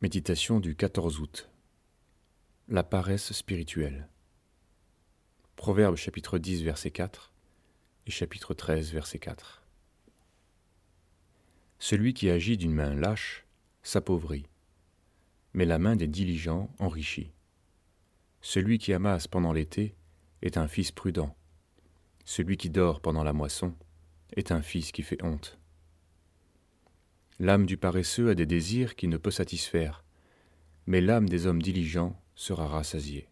Méditation du 14 août. La paresse spirituelle. Proverbe chapitre 10 verset 4 et chapitre 13 verset 4. Celui qui agit d'une main lâche s'appauvrit, mais la main des diligents enrichit. Celui qui amasse pendant l'été est un fils prudent. Celui qui dort pendant la moisson est un fils qui fait honte. L'âme du paresseux a des désirs qu'il ne peut satisfaire, mais l'âme des hommes diligents sera rassasiée.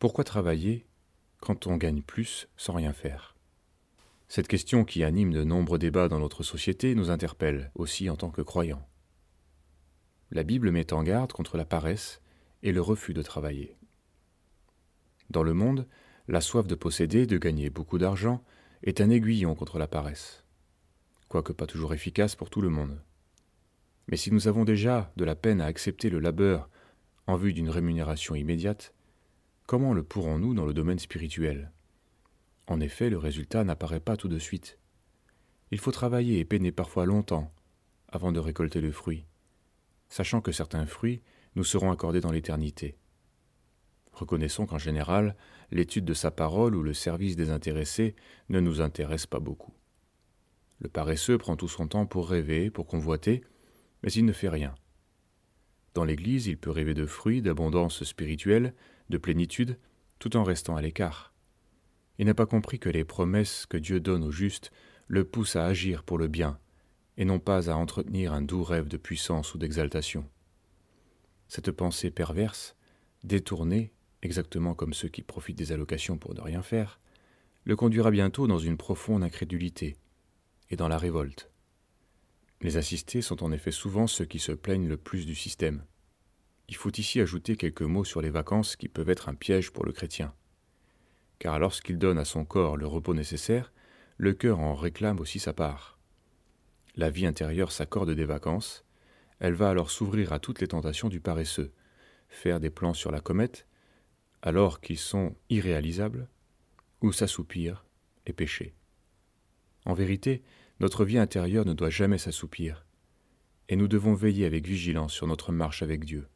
Pourquoi travailler quand on gagne plus sans rien faire? Cette question qui anime de nombreux débats dans notre société nous interpelle aussi en tant que croyants. La Bible met en garde contre la paresse et le refus de travailler. Dans le monde, la soif de posséder, de gagner beaucoup d'argent, est un aiguillon contre la paresse quoique pas toujours efficace pour tout le monde. Mais si nous avons déjà de la peine à accepter le labeur en vue d'une rémunération immédiate, comment le pourrons-nous dans le domaine spirituel? En effet, le résultat n'apparaît pas tout de suite. Il faut travailler et peiner parfois longtemps avant de récolter le fruit, sachant que certains fruits nous seront accordés dans l'éternité. Reconnaissons qu'en général, l'étude de sa parole ou le service des intéressés ne nous intéresse pas beaucoup. Le paresseux prend tout son temps pour rêver, pour convoiter, mais il ne fait rien. Dans l'Église, il peut rêver de fruits, d'abondance spirituelle, de plénitude, tout en restant à l'écart. Il n'a pas compris que les promesses que Dieu donne aux justes le poussent à agir pour le bien, et non pas à entretenir un doux rêve de puissance ou d'exaltation. Cette pensée perverse, détournée, exactement comme ceux qui profitent des allocations pour ne rien faire, le conduira bientôt dans une profonde incrédulité, et dans la révolte. Les assistés sont en effet souvent ceux qui se plaignent le plus du système. Il faut ici ajouter quelques mots sur les vacances qui peuvent être un piège pour le chrétien. Car lorsqu'il donne à son corps le repos nécessaire, le cœur en réclame aussi sa part. La vie intérieure s'accorde des vacances, elle va alors s'ouvrir à toutes les tentations du paresseux, faire des plans sur la comète, alors qu'ils sont irréalisables, ou s'assoupir et pécher. En vérité, notre vie intérieure ne doit jamais s'assoupir, et nous devons veiller avec vigilance sur notre marche avec Dieu.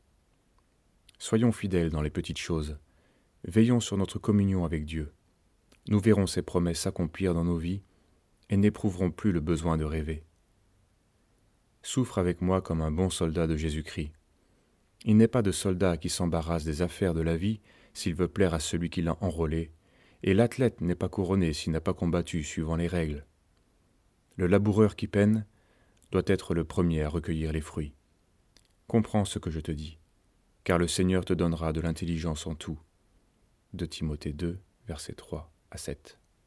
Soyons fidèles dans les petites choses, veillons sur notre communion avec Dieu. Nous verrons ses promesses s'accomplir dans nos vies et n'éprouverons plus le besoin de rêver. Souffre avec moi comme un bon soldat de Jésus-Christ. Il n'est pas de soldat qui s'embarrasse des affaires de la vie s'il veut plaire à celui qui l'a enrôlé, et l'athlète n'est pas couronné s'il n'a pas combattu suivant les règles. Le laboureur qui peine doit être le premier à recueillir les fruits. Comprends ce que je te dis, car le Seigneur te donnera de l'intelligence en tout. De Timothée 2, versets 3 à 7.